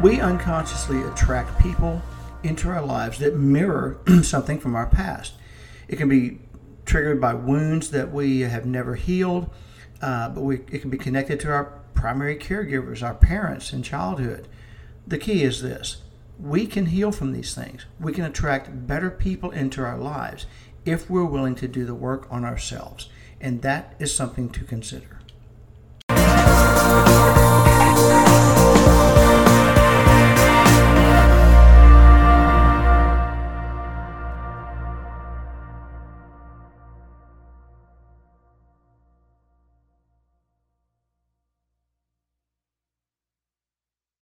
We unconsciously attract people into our lives that mirror something from our past. It can be triggered by wounds that we have never healed, uh, but we, it can be connected to our primary caregivers, our parents in childhood. The key is this we can heal from these things. We can attract better people into our lives if we're willing to do the work on ourselves. And that is something to consider.